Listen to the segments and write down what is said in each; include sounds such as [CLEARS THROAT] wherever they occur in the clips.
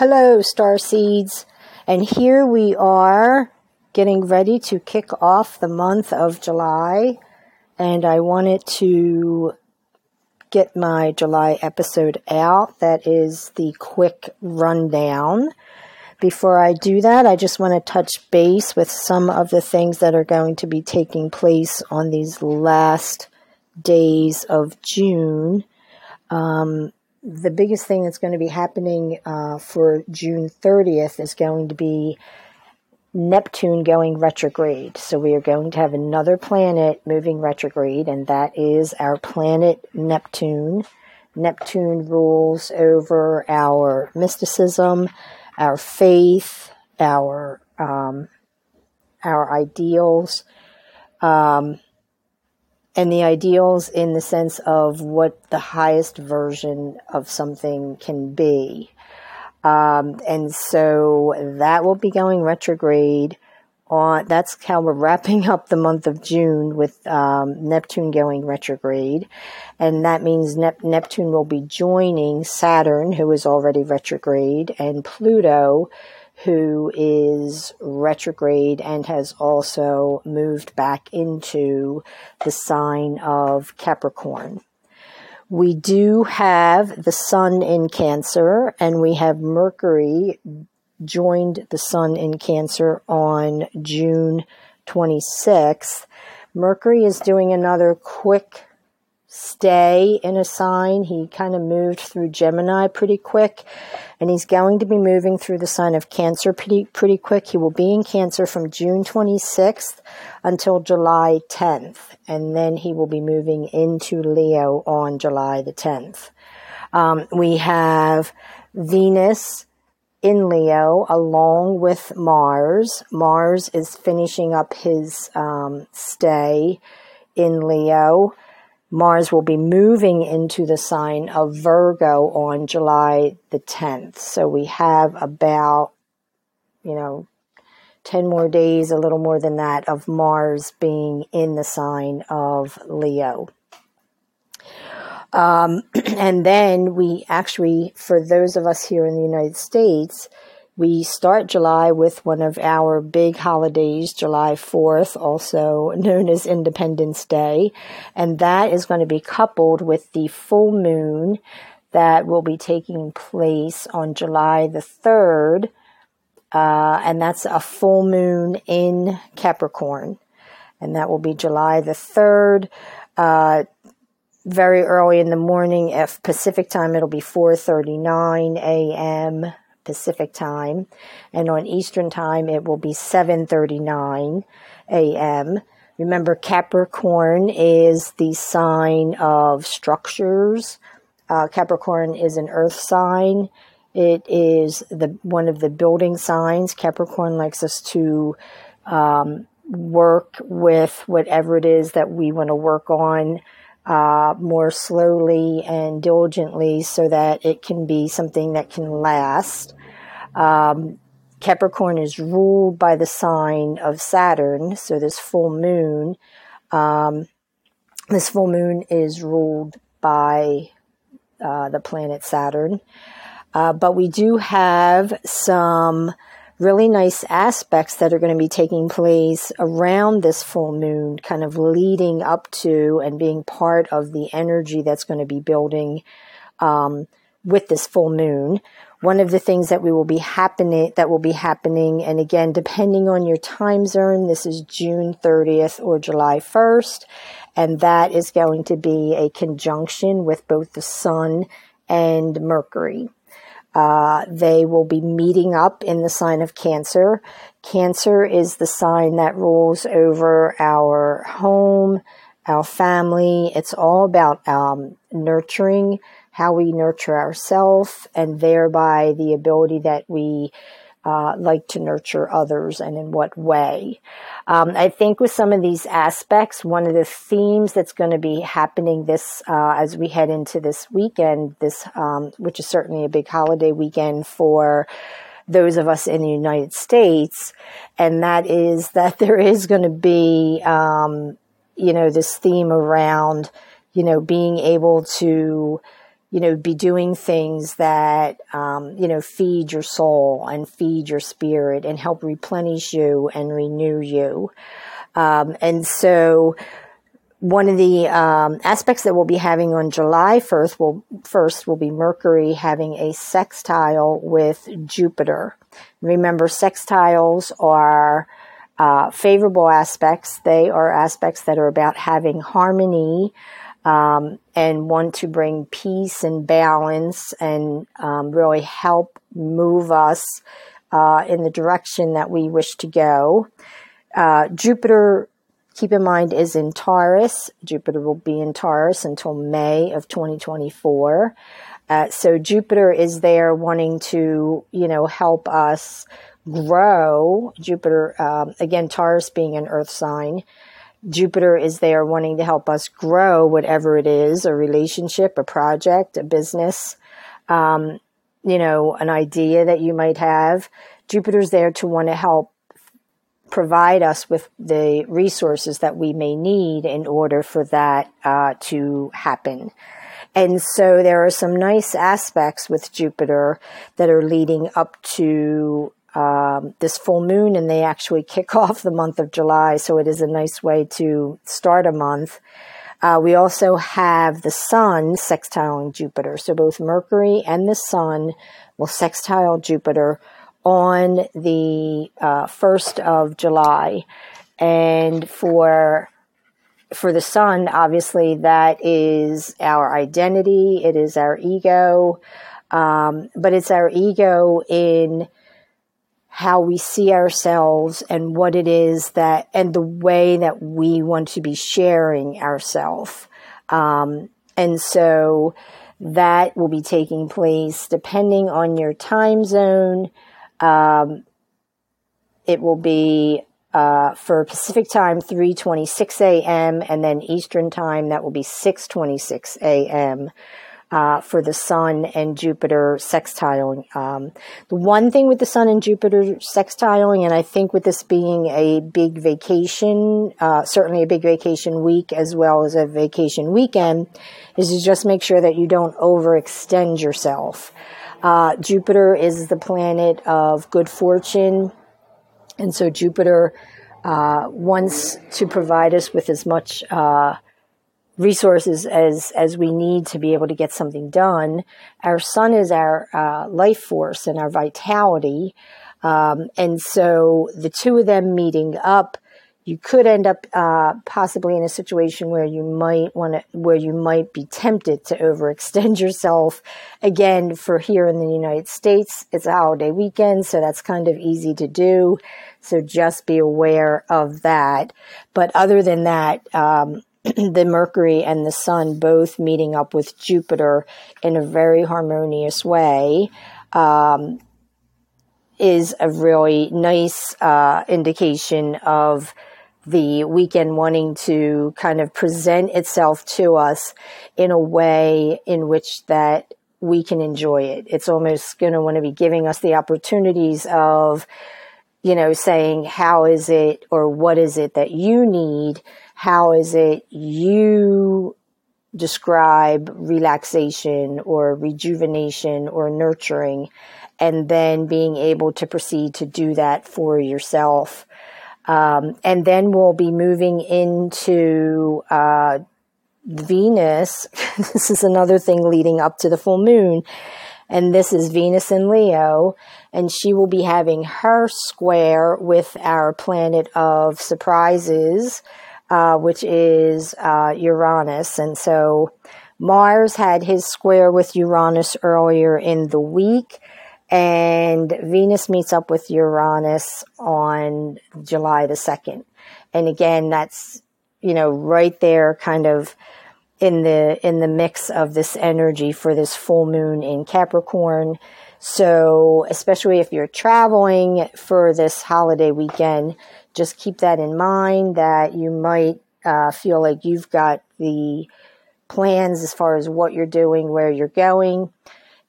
Hello, star seeds. And here we are getting ready to kick off the month of July. And I wanted to get my July episode out. That is the quick rundown. Before I do that, I just want to touch base with some of the things that are going to be taking place on these last days of June. Um, the biggest thing that's going to be happening uh, for June 30th is going to be Neptune going retrograde. So we are going to have another planet moving retrograde, and that is our planet Neptune. Neptune rules over our mysticism, our faith, our um, our ideals. Um, and the ideals in the sense of what the highest version of something can be. Um, and so that will be going retrograde on, that's how we're wrapping up the month of June with um, Neptune going retrograde. And that means Nep- Neptune will be joining Saturn, who is already retrograde, and Pluto, who is retrograde and has also moved back into the sign of Capricorn. We do have the sun in Cancer and we have Mercury joined the sun in Cancer on June 26th. Mercury is doing another quick stay in a sign. He kind of moved through Gemini pretty quick, and he's going to be moving through the sign of Cancer pretty, pretty quick. He will be in Cancer from June 26th until July 10th, and then he will be moving into Leo on July the 10th. Um, we have Venus in Leo along with Mars. Mars is finishing up his um, stay in Leo. Mars will be moving into the sign of Virgo on July the 10th. So we have about, you know, 10 more days, a little more than that, of Mars being in the sign of Leo. Um, [CLEARS THROAT] and then we actually, for those of us here in the United States, we start July with one of our big holidays, July 4th, also known as Independence Day. And that is going to be coupled with the full moon that will be taking place on July the 3rd. Uh, and that's a full moon in Capricorn. And that will be July the 3rd. Uh, very early in the morning, if Pacific time, it'll be 4:39 a.m. Pacific time, and on Eastern time it will be 7:39 a.m. Remember, Capricorn is the sign of structures. Uh, Capricorn is an earth sign. It is the one of the building signs. Capricorn likes us to um, work with whatever it is that we want to work on uh, more slowly and diligently so that it can be something that can last. Um, Capricorn is ruled by the sign of Saturn, so this full moon, um, this full moon is ruled by uh, the planet Saturn. Uh, but we do have some really nice aspects that are going to be taking place around this full moon, kind of leading up to and being part of the energy that's going to be building um, with this full moon one of the things that we will be happening that will be happening and again depending on your time zone this is June 30th or July 1st and that is going to be a conjunction with both the sun and Mercury uh, they will be meeting up in the sign of Cancer. Cancer is the sign that rules over our home, our family. It's all about um, nurturing how we nurture ourselves and thereby the ability that we uh, like to nurture others and in what way. Um, I think with some of these aspects, one of the themes that's going to be happening this uh, as we head into this weekend, this um, which is certainly a big holiday weekend for those of us in the United States, and that is that [LAUGHS] there is going to be, um, you know, this theme around, you know, being able to you know, be doing things that, um, you know, feed your soul and feed your spirit and help replenish you and renew you. Um, and so, one of the um, aspects that we'll be having on July 1st will, first will be Mercury having a sextile with Jupiter. Remember, sextiles are uh, favorable aspects. They are aspects that are about having harmony um, and want to bring peace and balance and um, really help move us uh, in the direction that we wish to go. Uh, Jupiter keep in mind is in Taurus. Jupiter will be in Taurus until May of 2024. Uh, so Jupiter is there wanting to, you know, help us grow. Jupiter, um, again, Taurus being an earth sign. Jupiter is there wanting to help us grow whatever it is, a relationship, a project, a business, um, you know, an idea that you might have. Jupiter's there to want to help provide us with the resources that we may need in order for that uh, to happen. And so there are some nice aspects with Jupiter that are leading up to um, this full moon, and they actually kick [LAUGHS] off the month of July. So it is a nice way to start a month. Uh, we also have the sun sextiling Jupiter. So both Mercury and the sun will sextile Jupiter on the uh, 1st of July. And for for the sun, obviously, that is our identity. It is our ego. Um, but it's our ego in how we see ourselves and what it is that, and the way that we want to be sharing ourselves. Um, and so that will be taking place depending on your time zone um, it will be uh, for Pacific time 3:26 a.m. and then Eastern time that will be 6:26 a.m. Uh, for the Sun and Jupiter sextiling. Um, the one thing with the Sun and Jupiter sextiling, and I think with this being a big vacation, uh, certainly a big vacation week as well as a vacation weekend, is to just make sure that you don't overextend yourself. Uh, Jupiter is the planet of good fortune. And so Jupiter uh, wants to provide us with as much uh, resources as, as we need to be able to get something done. Our sun is our uh, life force and our vitality. Um, and so the two of them meeting up you could end up uh, possibly in a situation where you might want to, where you might be tempted to overextend [LAUGHS] yourself. Again, for here in the United States, it's a holiday weekend, so that's kind of easy to do. So just be aware of that. But other than that, um, [CLEARS THROAT] the Mercury and the Sun both meeting up with Jupiter in a very harmonious way. Um, is a really nice uh, indication of the weekend wanting to kind of present itself to us in a way in which that we can enjoy it. It's almost going to want to be giving us the opportunities of, you know, saying, how is it or what is it that you need? How is it you describe relaxation or rejuvenation or nurturing? And then being able to proceed to do that for yourself um, and then we'll be moving into uh, Venus. [LAUGHS] this is another thing leading up to the full moon. And this is Venus in Leo. And she will be having her square with our planet of surprises, uh, which is uh, Uranus. And so Mars had his square with Uranus earlier in the week and Venus meets up with Uranus on July the 2nd. And again, that's, you know, right there kind of in the, in the mix of this energy for this full moon in Capricorn. So, especially if you're traveling for this holiday weekend, just keep that in mind that you might uh, feel like you've got the plans as far as what you're doing, where you're going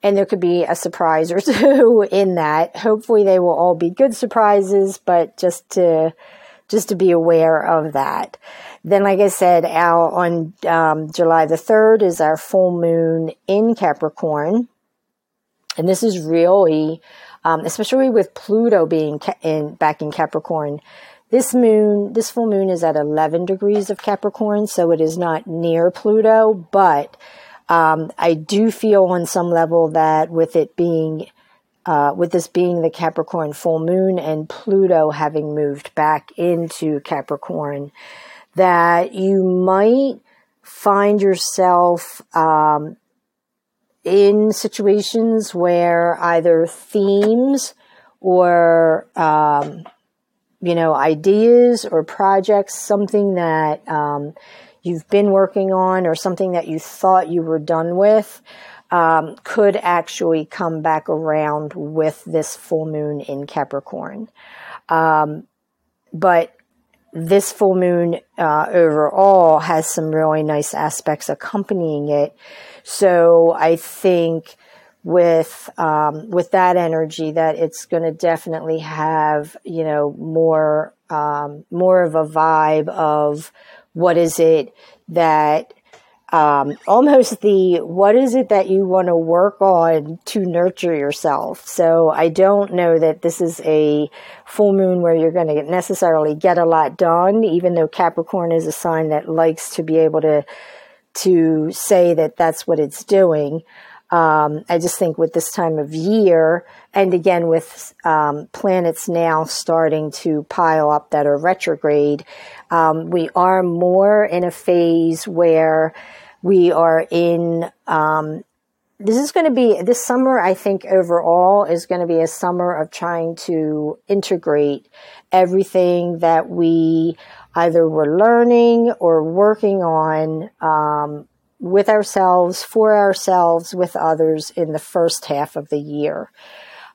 and there could be a surprise [LAUGHS] or two in that. Hopefully, they will all be good surprises, but just to just to be aware of that. Then, like I said, our, on um, July the 3rd is our full moon in Capricorn. And this is really, um, especially with Pluto being in, back in Capricorn, this moon, this full moon is at 11 degrees of Capricorn, so it is not near Pluto, but um, I do feel on some level that with it being, uh, with this being the Capricorn full moon and Pluto having moved back into Capricorn, that you might find yourself um, in situations where either themes or um, you know ideas or projects, something that um, you've been working on or something that you thought you were done with. Um, could actually come back around with this full moon in Capricorn. Um, but this full moon uh, overall has some really nice aspects accompanying it. So I think with um, with that energy that it's going to definitely have you know more um, more of a vibe of what is it that um, [LAUGHS] almost the what is it that you want to work on to nurture yourself. So I don't know that this is a full moon where you're going to necessarily get a lot done, even though Capricorn is a sign that likes to be able to to say that that's what it's doing. Um, I just think with this time of year, and again with um, planets now starting to pile up that are retrograde, um, we are more in a phase where we are in. Um, this is going to be this summer. I think overall is going to be a summer of trying to integrate everything that we either were learning or working on um, with ourselves, for ourselves, with others in the first half of the year.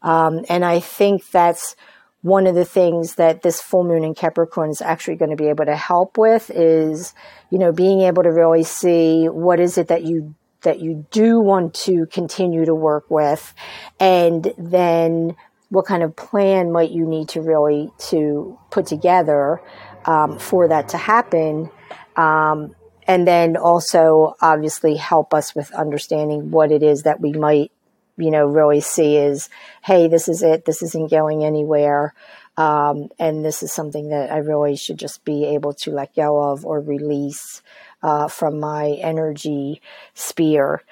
Um, and I think that's one of the things that this full moon in Capricorn is actually going to be able to help with is, you know, being able to really see what is it that you that you do want to continue to work with and then what kind of plan might you need to really to put together um, for that to happen um, and then also obviously help us with understanding what it is that we might you know really see is hey this is it this isn't going anywhere um, and this is something that i really should just be able to let go of or release uh, from my energy sphere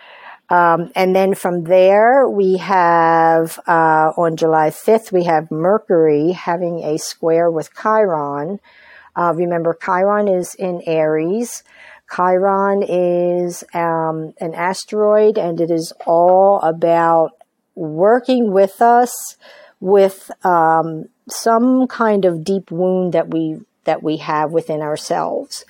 um, and then from there, we have uh, on July 5th, we have Mercury having a square with Chiron. Uh, remember, Chiron is in Aries. Chiron is um, an asteroid, and it is all about working with us with um, some kind of deep wound that we that we have within ourselves.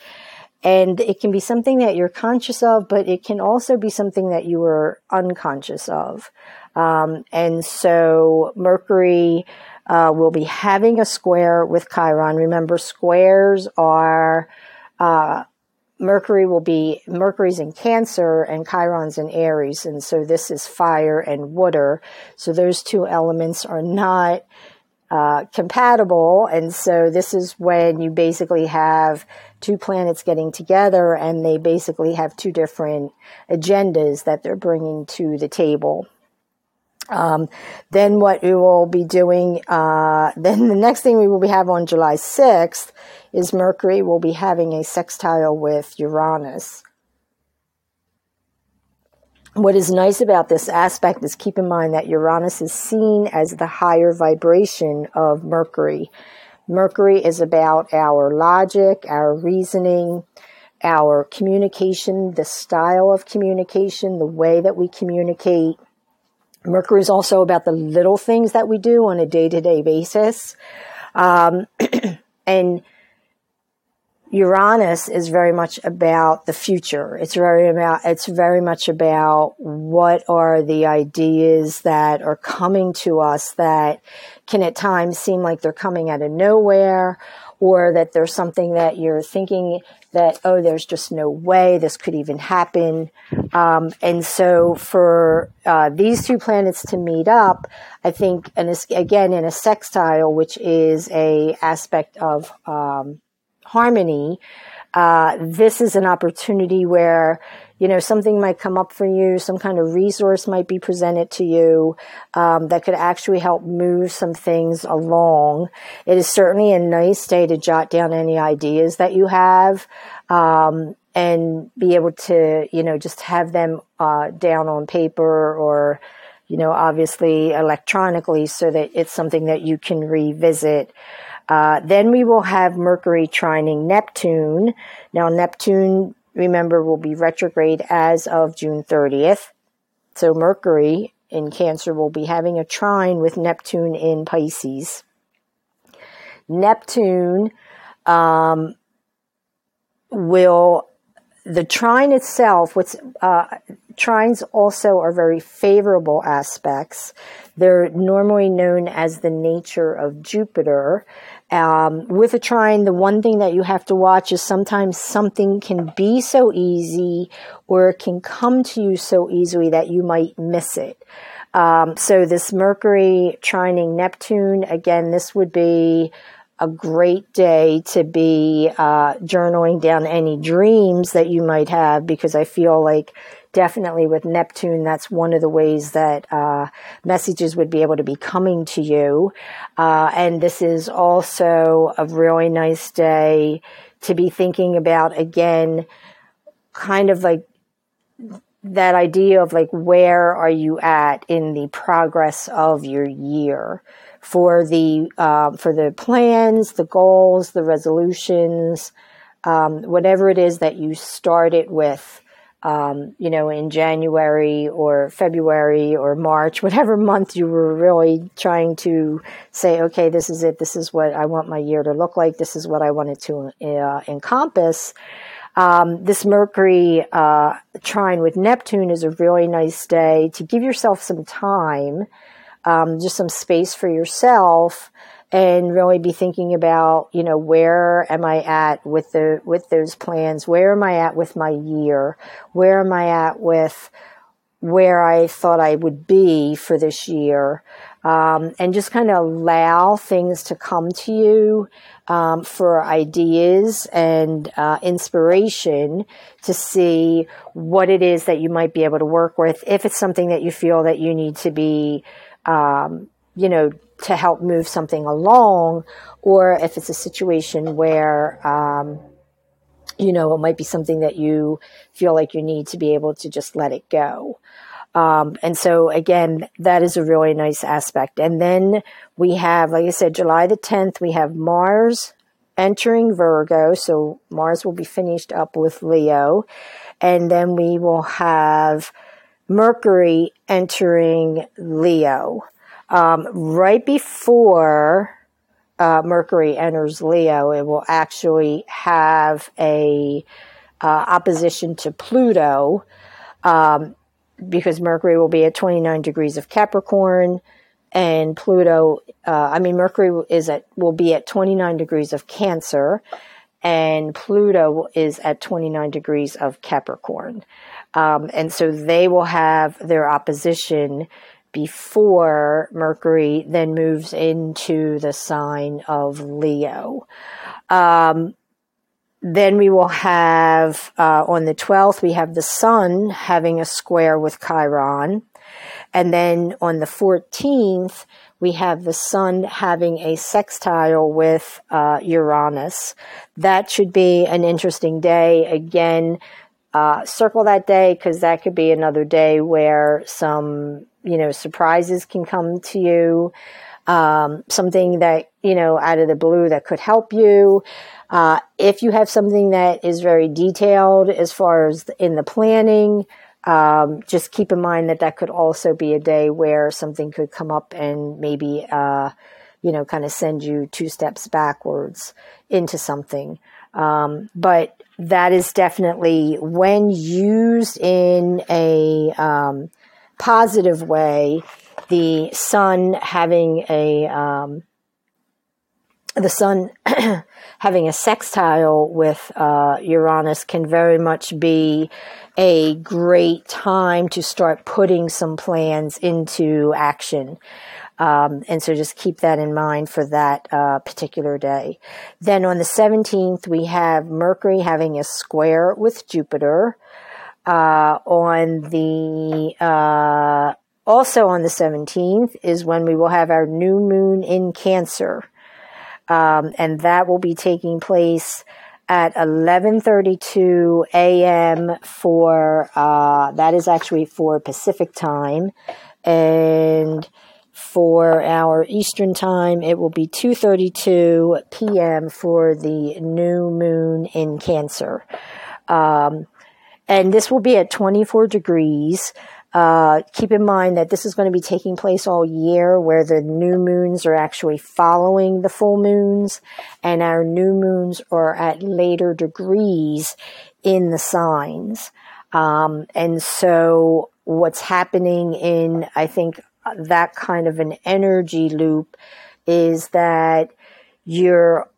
And it can be something that you're conscious of, but it can also be something that you are unconscious of. Um, and so Mercury uh, will be having a square with Chiron. Remember, squares are uh, Mercury will be Mercury's in Cancer and Chiron's in Aries, and so this is fire and water. So those two elements are not uh, compatible, and so this is when you basically have two planets getting together, and they basically have two different agendas that they're bringing to the table. Um, then what we will be doing, uh, [LAUGHS] then the next thing we will be have on July 6th is Mercury will be having a sextile with Uranus. What is nice about this aspect is keep in mind that Uranus is seen as the higher vibration of Mercury. Mercury is about our logic, our reasoning, our communication, the style of communication, the way that we communicate. Mercury is also about the little things that we do on a day to day basis. Um, [CLEARS THROAT] and Uranus is very much about the future. It's very about, it's very much about what are the ideas that are coming to us that can at times seem like they're coming out of nowhere or that there's something that you're thinking that, oh, there's just no way this could even happen. Um, and so for uh, these two planets to meet up, I think, and again, in a sextile, which is a aspect of um, harmony, uh, this is an opportunity where you know, something might come up for you, some kind of resource might be presented to you um, that could actually help move some things along. It is certainly a nice day to jot down any ideas that you have. Um, and be able to, you know, just have them uh, down on paper or, you know, obviously electronically so that it's something that you can revisit. Uh, then we will have Mercury trining Neptune. Now, Neptune remember, will be retrograde as of June 30th. So Mercury in Cancer will be having a trine with Neptune in Pisces. Neptune um, will the trine itself. What's uh, trines also are very favorable aspects. They're normally known as the nature of Jupiter, um, with a trine, the one thing that you have to watch is sometimes something can be so easy or it can come to you so easily that you might miss it. Um, so this Mercury trining Neptune, again, this would be a great day to be uh, journaling down any dreams that you might have because I feel like definitely with Neptune, that's one of the ways that uh, messages would be able to be coming to you. Uh, and this is also a really nice day to be thinking about again, kind of like that idea of like where are you at in the progress of your year for the uh, for the plans, the goals, the resolutions, um, whatever it is that you started with um, you know, in January or February or March, [LAUGHS] whatever month you were really trying to say, okay, this is it. This is what I want my year to look like. This is what I wanted to uh, encompass. Um, this Mercury uh, trine with Neptune is a really nice day to give yourself some time, um, just some space for yourself and really be thinking about, you know, where am I at with the, with those plans? Where am I at with my year? Where am I at with where I thought I would be for this year? Um, and just kind of allow things to come to you um, for ideas and uh, inspiration to see what it is that you might be able to work with. If it's something that you feel that you need to be, um, you know, to help move something along, or if it's a situation where, um, you know, it might be something that you feel like you need to be able to just let it go. Um, and so again, that is a really nice aspect. And then we have, like I said, July the 10th, we have Mars entering Virgo. So Mars will be finished up with Leo. And then we will have Mercury entering Leo. Um, right before uh, Mercury enters Leo, it will actually have a uh, opposition to Pluto um, because Mercury will be at 29 degrees of Capricorn and Pluto, uh, I mean, Mercury is at, will be at 29 degrees of Cancer and Pluto is at 29 degrees of Capricorn. Um, and so they will have their opposition before Mercury then moves into the sign of Leo. Um, then we will have uh, on the 12th, we have the Sun having a square with Chiron. And then on the 14th, we have the Sun having a sextile with uh, Uranus. That should be an interesting day. Again, uh, circle that day because that could be another day where some you know, surprises can come to you, um, something that, you know, out of the blue that could help you. Uh, if you have something that is very detailed as far as in the planning, um, just keep in mind that that could also be a day where something could come up and maybe, uh, you know, kind of send you two steps backwards into something. Um, but that is definitely when used in a, um, positive way, the sun having a um, the sun [CLEARS THROAT] having a sextile with uh, Uranus can very much be a great time to start putting some plans into action. Um, and so just keep that in mind for that uh, particular day. Then on the 17th, we have Mercury having a square with Jupiter. Uh, on the uh, also on the 17th is when we will have our new moon in Cancer. Um, and that will be taking place at 11:32 a.m. for uh, that is actually for Pacific time, and for our Eastern time it will be 2:32 p.m. for the new moon in Cancer, um, and this will be at 24 degrees. Uh, keep in mind that this is going to be taking place all year where the new moons are actually following the full moons and our new moons are at later degrees in the signs. Um, and so what's happening in, I think, that kind of an energy loop is that you're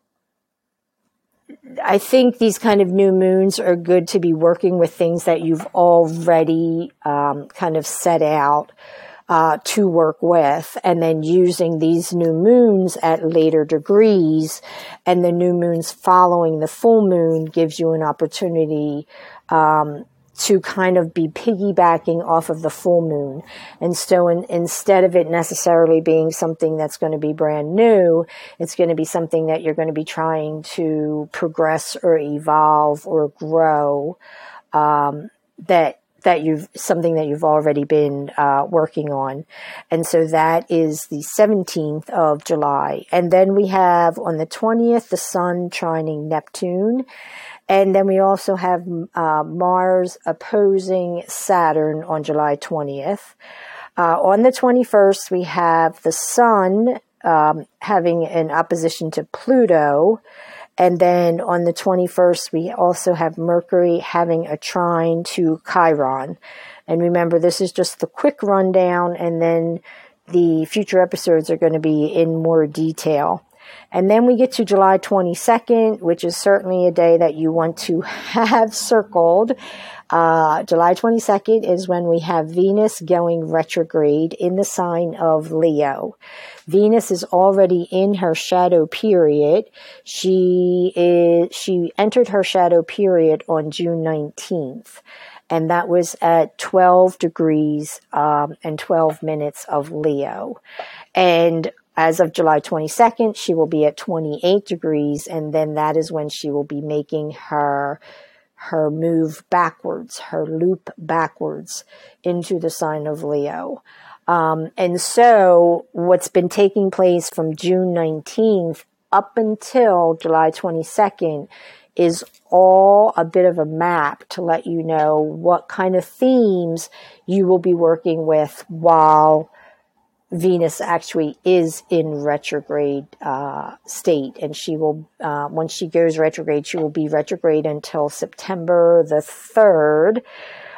I think these kind of new moons are good to be working with things that you've already um, kind of set out uh, to work with, and then using these new moons at later degrees, and the new moons following the full moon gives you an opportunity um, to kind of be piggybacking off of the full moon. And so in, instead of it necessarily being something that's going to be brand new, it's going to be something that you're going to be trying to progress or evolve or grow. Um, that that you've something that you've already been uh, working on, and so that is the 17th of July, and then we have on the 20th the Sun trining Neptune, and then we also have uh, Mars opposing Saturn on July 20th. Uh, on the 21st, we have the Sun um, having an opposition to Pluto. And then on the 21st, we also have Mercury having a trine to Chiron. And remember, this is just the quick rundown, and then the future episodes are going to be in more detail. And then we get to July 22nd, which is certainly a day that you want to have circled. Uh, July 22nd is when we have Venus going retrograde in the sign of Leo. Venus is already in her shadow period. She is, she entered her shadow period on June 19th and that was at 12 degrees um, and 12 minutes of Leo. And as of July 22nd, she will be at 28 degrees, and then that is when she will be making her her move backwards, her loop backwards into the sign of Leo. Um, and so, what's been taking place from June 19th up until July 22nd is all a bit of a map to let you know what kind of themes you will be working with while Venus actually is in retrograde uh, state, and she will, uh, once she goes retrograde, she will be retrograde until September the 3rd,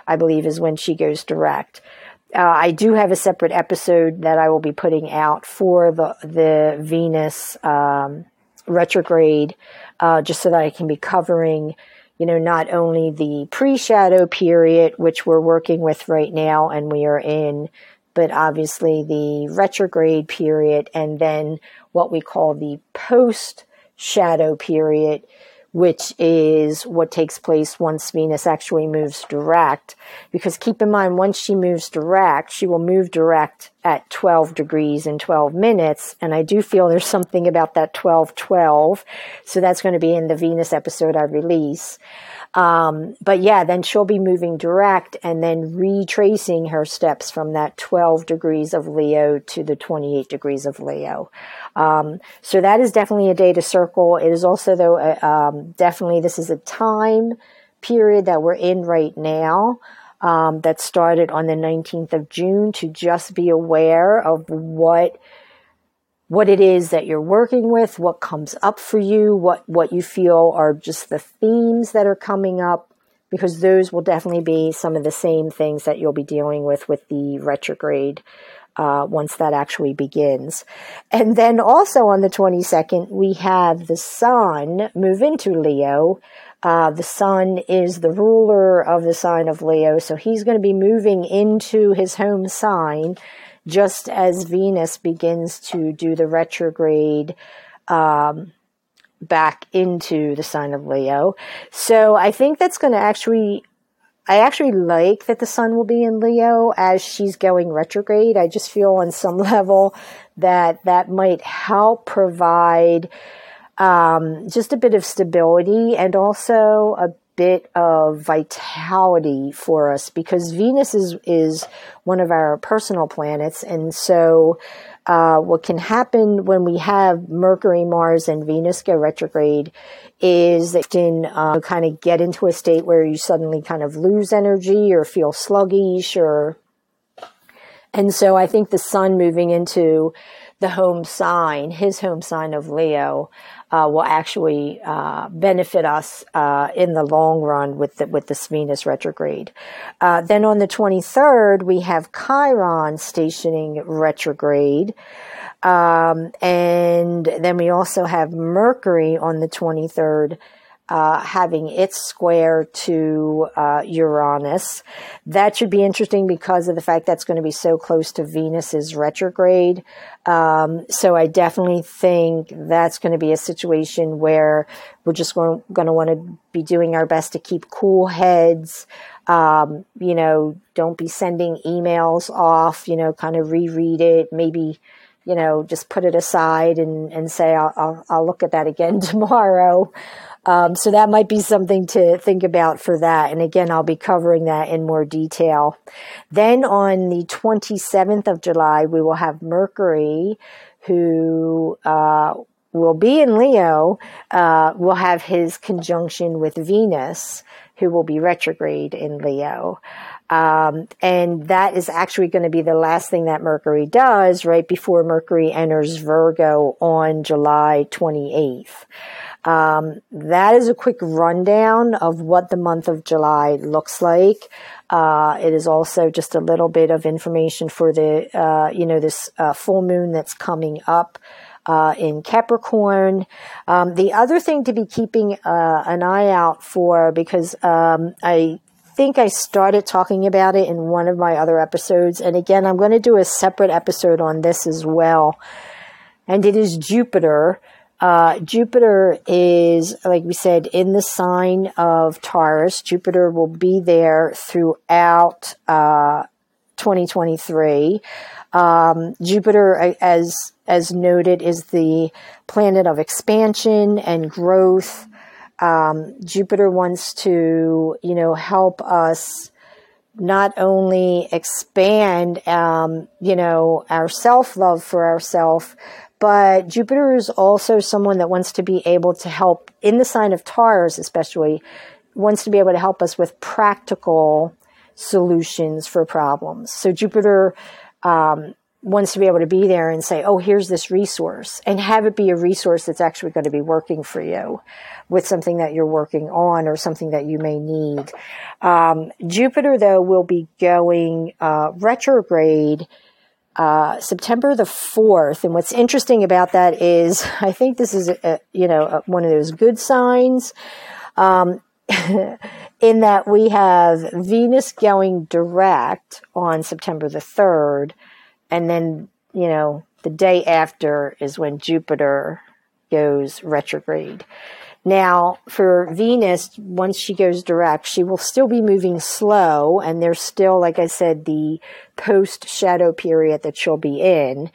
I believe, is when she goes direct. Uh, I do have a separate episode that I will be putting out for the the Venus um, retrograde, uh, just so that I can be covering, you know, not only the pre-shadow period, which we're working with right now, and we are in but obviously the retrograde period and then what we call the post shadow period, which is what takes place once Venus actually moves direct. Because keep in mind, once she moves direct, she will move direct at 12 degrees in 12 minutes. And I do feel there's something about that 12 12. So that's going to be in the Venus episode I release. Um, but yeah, then she'll be moving direct and then retracing her steps from that 12 degrees of Leo to the 28 degrees of Leo. Um, so that is definitely a day to circle. It is also, though, um, definitely this is a time period that we're in right now. Um, that started on the 19th of June to just be aware of what what it is that you're working with, what comes up for you, what, what you feel are just the themes that are coming up, because those will definitely be some of the same things that you'll be dealing with with the retrograde uh, once that actually begins. And then also on the 22nd, we have the sun move into Leo. Uh, the sun is the ruler of the sign of Leo, so he's going to be moving into his home sign just as Venus begins to do the retrograde um, back into the sign of Leo. So I think that's going to actually I actually like that the sun will be in Leo as she's going retrograde. I just feel on some [LAUGHS] level that that might help provide um, just a bit of stability and also a bit of vitality for us because Venus is is one of our personal planets, and so uh, what can happen when we have Mercury, Mars, and Venus go retrograde is that you can uh, kind of get into a state where you suddenly kind of lose energy or feel sluggish or and so I think the sun moving into the home sign, his home sign of Leo, uh, will actually uh, benefit us uh, in the long run with the, with this Venus retrograde. Uh, then on the 23rd, we have Chiron stationing retrograde. Um, and then we also have Mercury on the 23rd uh, having its square to uh, Uranus. That should be interesting because of the fact that's going to be so close to Venus's retrograde. Um, so I definitely think that's going to be a situation where we're just going, going to want to be doing our best to keep cool heads. Um, you know, don't be sending emails off, you know, kind of reread it, maybe you know, just put it aside and, and say, I'll, I'll, I'll look at that again [LAUGHS] tomorrow. Um, so that might be something to think about for that. And again, I'll be covering that in more detail. Then on the 27th of July, we will have Mercury, who uh, will be in Leo, uh, will have his conjunction with Venus, who will be retrograde in Leo. Um, and that is actually going to be the last thing that Mercury does right before Mercury enters Virgo on July 28th. Um, that is a quick rundown of what the month of July looks like. Uh, it is also just a little bit of information for the, uh, you know, this uh, full moon that's coming up. Uh, in Capricorn. Um, the other thing to be keeping uh, an eye out for, because um, I think I started talking about it in one of my other episodes, and again, I'm going to do a separate episode on this as well. And it is Jupiter. Uh, Jupiter is, like we said, in the sign of Taurus. Jupiter will be there throughout uh, 2023. Um, Jupiter, as as noted, is the planet of expansion and growth. Um, Jupiter wants to, you know, help us not only expand, um, you know, our self love for ourselves, but Jupiter is also someone that wants to be able to help in the sign of Taurus, especially, wants to be able to help us with practical solutions for problems. So Jupiter um, wants to be able to be there and say, oh, here's this resource, and have it be a resource that's actually going to be working for you with something that you're working on or something that you may need. Um, Jupiter, though, will be going uh, retrograde uh, September the 4th. And what's interesting about that is [LAUGHS] I think this is, a, you know, a, one of those good signs. Um, [LAUGHS] in that we have Venus going direct on September the 3rd, and then, you know, the day after is when Jupiter goes retrograde. Now, for Venus, once she goes direct, she will still be moving slow, and there's still, like I said, the post shadow period that she'll be in.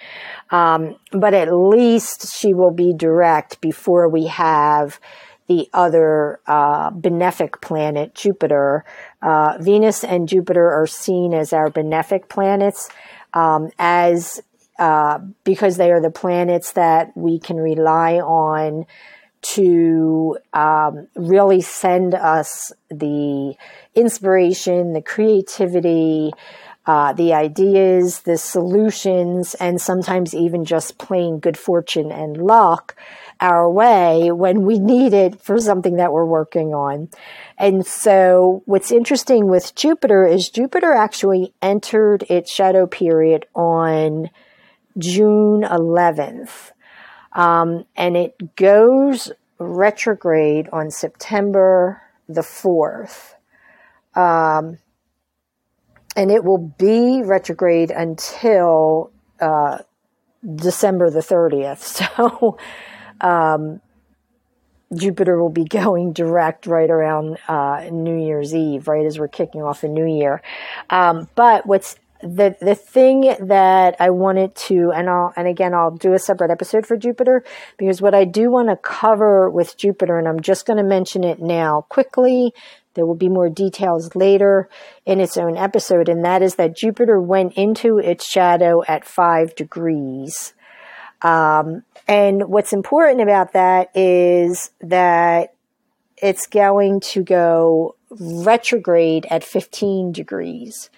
Um, but at least she will be direct before we have the other uh, benefic planet, Jupiter. Uh, Venus and Jupiter are seen as our benefic planets, um, as uh, because they are the planets that we can rely on to um, really send us the inspiration, the creativity, uh, the ideas, the solutions, and sometimes even just plain good fortune and luck our way when we need it for something that we're working on. And so what's interesting with Jupiter is Jupiter actually entered its shadow period on June 11th. Um, and it goes retrograde on September the 4th. Um, and it will be retrograde until uh, December the 30th. [LAUGHS] So um, Jupiter will be [LAUGHS] going direct right around uh, New Year's Eve, right as we're kicking off the new year. Um, but what's the the thing that I wanted to, and I'll and again I'll do a separate episode for Jupiter because what I do want to cover with Jupiter, and I'm just going to mention it now quickly. There will be more details later in its own episode, and that is that Jupiter went into its shadow at five degrees. Um, and what's important about that is that it's going to go retrograde at 15 degrees.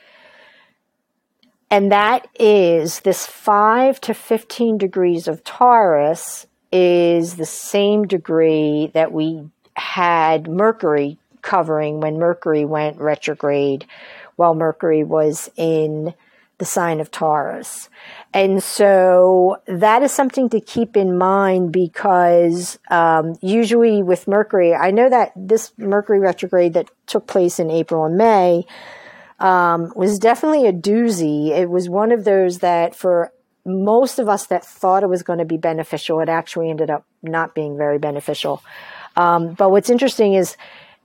And that is this 5 to 15 degrees of Taurus is the same degree that we had Mercury covering when Mercury went retrograde while Mercury was in the sign of Taurus. And so that is something to keep in mind because um, usually with Mercury, I know that this Mercury retrograde that took place in April and May um, was definitely a doozy. It was one of those that for most of us that thought it was going to be beneficial, it actually ended up not being very beneficial. Um, but what's interesting is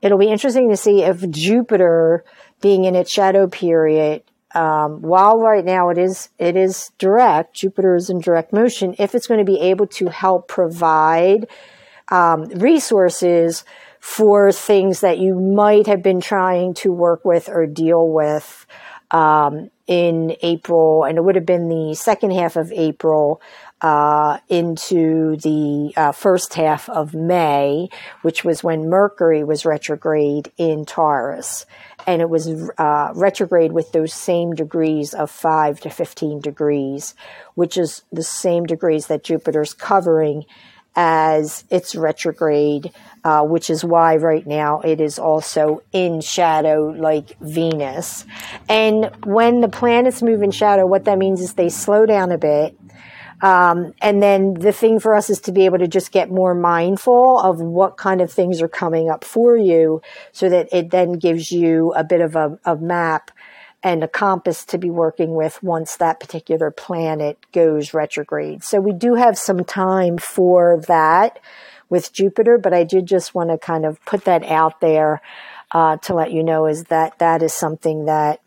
it'll be interesting to see if Jupiter being in its shadow period um, while right now it is it is direct, Jupiter is in direct motion. If it's going to be able to help provide um, resources for things that you might have been trying to work with or deal with um, in April, and it would have been the second half of April uh, into the uh, first half of May, which was when Mercury was retrograde in Taurus. And it was uh, retrograde with those same degrees of 5 to 15 degrees, which is the same degrees that Jupiter's covering as its retrograde, uh, which is why right now it is also in shadow like Venus. And when the planets move in shadow, what that means is they slow down a bit um, and then the thing for us is to be able to just get more mindful of what kind of things are coming up for you so that it then gives you a bit of a, a map and a compass to be working with once that particular planet goes retrograde. So we do have some time for that with Jupiter, but I did just want to kind of put that out there uh, to let you know is that that is something that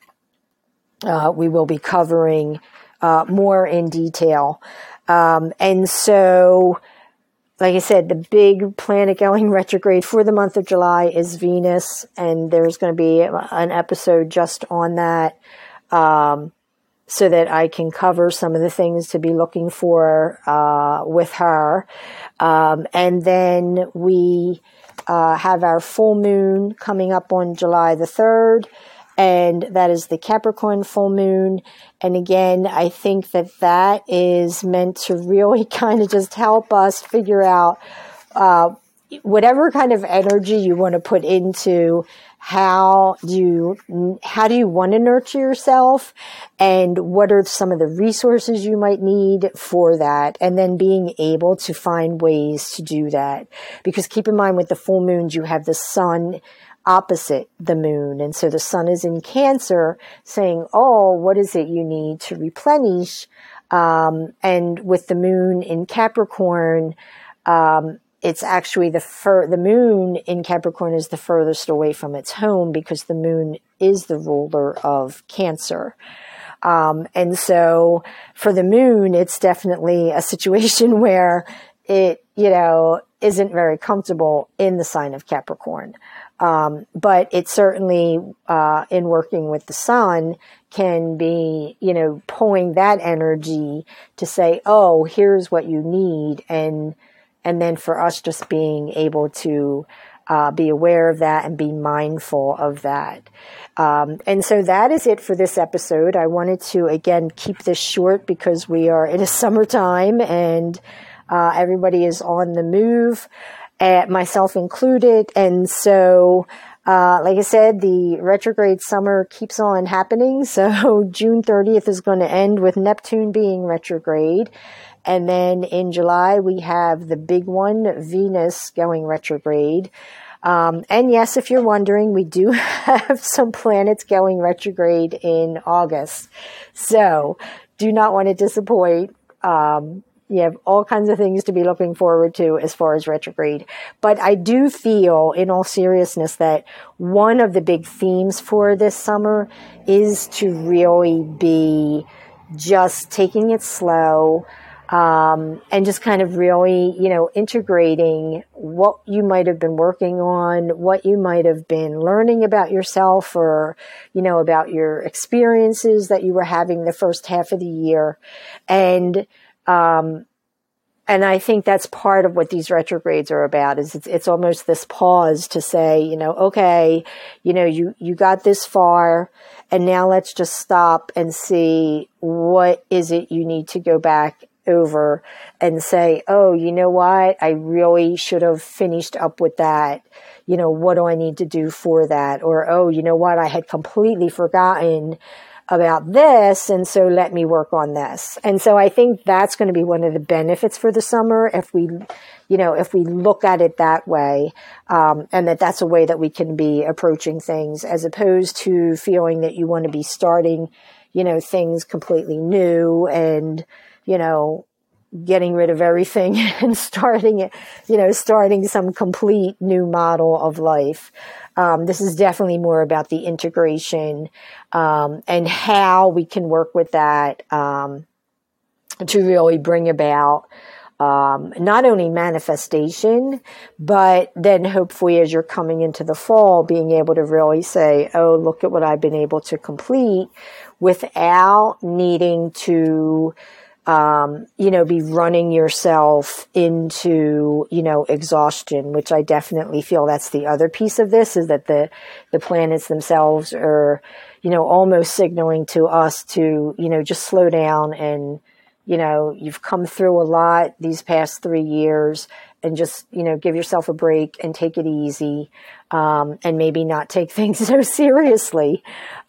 uh, we will be covering uh, more in detail. Um, and so, like I said, the big planet going [LAUGHS] retrograde for the month of July is Venus, and there's going to be an episode just on that. Um, so that I can cover some of the things to be looking for uh, with her. Um, and then we uh, have our full moon coming up on July the 3rd and that is the Capricorn full moon. And again, I think that that is meant to really [LAUGHS] kind of just help us figure out uh, whatever kind of energy you want to put into how do you how do you want to nurture yourself? And what are some of the resources you might need for that? And then being able to find ways to do that. Because keep in mind with the full moons you have the sun opposite the moon. And so the sun is in Cancer saying, Oh, what is it you need to replenish? Um, and with the moon in Capricorn, um, it's actually the fur, the moon in Capricorn is the furthest away from its home because the moon is the ruler of Cancer. Um, and so for the moon, it's definitely a situation [LAUGHS] where it, you know, isn't very comfortable in the sign of Capricorn. Um, but it certainly, uh, in working with the sun, can be, you know, pulling that energy to say, oh, here's what you need. And, and then for us just being able to, uh, be aware of that and be mindful of that. Um, and so that is it for this episode. I wanted to again keep this short because we are in a [LAUGHS] summertime and uh, everybody is on the move, uh, myself included. And so, uh, like I said, the retrograde summer keeps on happening. [LAUGHS] So June 30th is going to end with Neptune being retrograde. And then in July, we have the big one, Venus going retrograde. Um, and yes, if you're wondering, we do [LAUGHS] have some planets going retrograde in August. So do not want to disappoint. Um, you have all kinds of things to be looking forward to as far as retrograde. But I do feel, in all seriousness, that one of the big themes for this summer is to really be just taking it slow, um, and just kind of really, you know, integrating what you might have been working on, what you might have been learning about yourself or, you know, about your experiences that you were having the first half of the year. And, um, and I think that's part of what these retrogrades are about is it's, it's almost this pause to say, you know, okay, you know, you, you got this far and now let's just stop and see what is it you need to go back over and say, oh, you know what? I really should have finished up with that. You know, what do I need to do for that? Or, oh, you know what? I had completely forgotten about this. And so let me work on this. And so I think that's going to be one of the benefits for the summer if we, you know, if we look at it that way, um, and that that's a way that we can be approaching things as opposed to feeling that you want to be starting, you know, things completely new and, you know, getting rid of everything [LAUGHS] and starting it, you know, starting some complete new model of life. Um, this is definitely more about the integration um, and how we can work with that um, to really bring about um, not only manifestation, but then hopefully as you're coming into the fall, being able to really say, oh, look at what I've been able to complete without needing to um, you know, be running yourself into, you know, exhaustion, which I definitely feel that's the other piece of this is that the, the planets themselves are, you know, almost signaling to us to, you know, just slow down and, you know, you've come through a lot these past three years and just, you know, give yourself a break and take it easy um, and maybe not take [LAUGHS] things so seriously.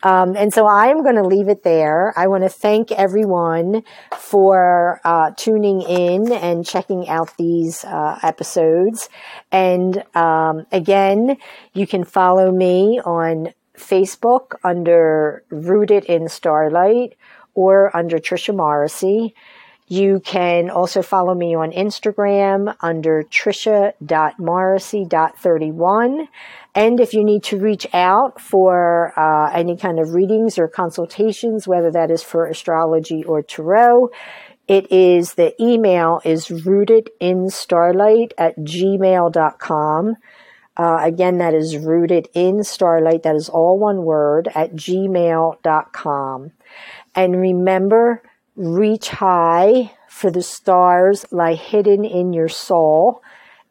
Um, and so I'm going to leave it there. I want to thank everyone for uh, tuning in and checking out these uh, episodes. And um, again, you can follow me on Facebook under Rooted in Starlight or under Tricia Morrissey. You can also follow me on Instagram under tricia.morrissey.31. And if you need to reach out for uh, any kind of readings or consultations, whether that is for astrology or tarot, it is the email is rooted in starlight at gmail.com. Uh, again, that is rooted in starlight. That is all one word at gmail.com. And remember, reach high, for the stars lie hidden in your soul.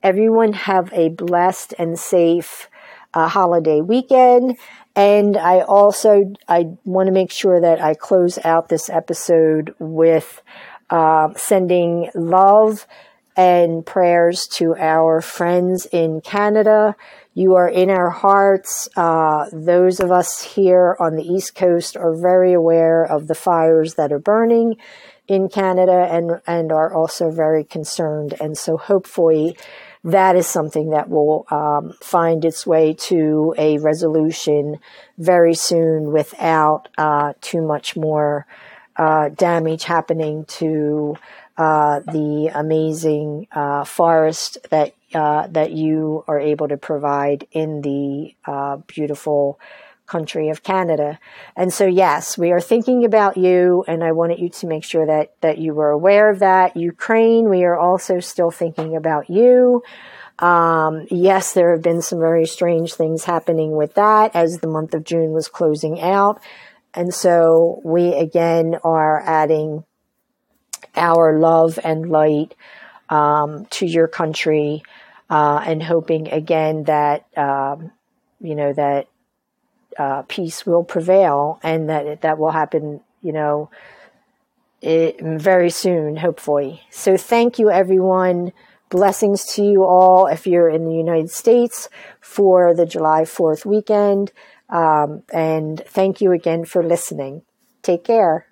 Everyone have a blessed and safe uh, holiday weekend. And I also, I want to make sure that I close out this episode with uh, sending love and prayers to our friends in Canada. You are in our hearts. Uh, those of us here on the East Coast are very aware of the fires that are burning in Canada and, and are also very concerned. And so hopefully that is something that will um, find its way to a resolution very soon without uh, too much more uh, damage happening to uh, the amazing uh, forest that uh, that you are able to provide in the uh, beautiful country of Canada. And so, yes, we are thinking about you, and I wanted you to make sure that that you were aware of that. Ukraine, we are also still thinking about you. Um, yes, there have been some very strange things happening with that as the month of June was closing out. And so we again are adding our love and light um, to your country uh, and hoping again that, um, you know, that uh, peace will prevail and that that will happen, you know, it, very soon, hopefully. So thank you, everyone. Blessings to you all if you're in the United States for the July 4th weekend. Um, and thank you again for listening. Take care.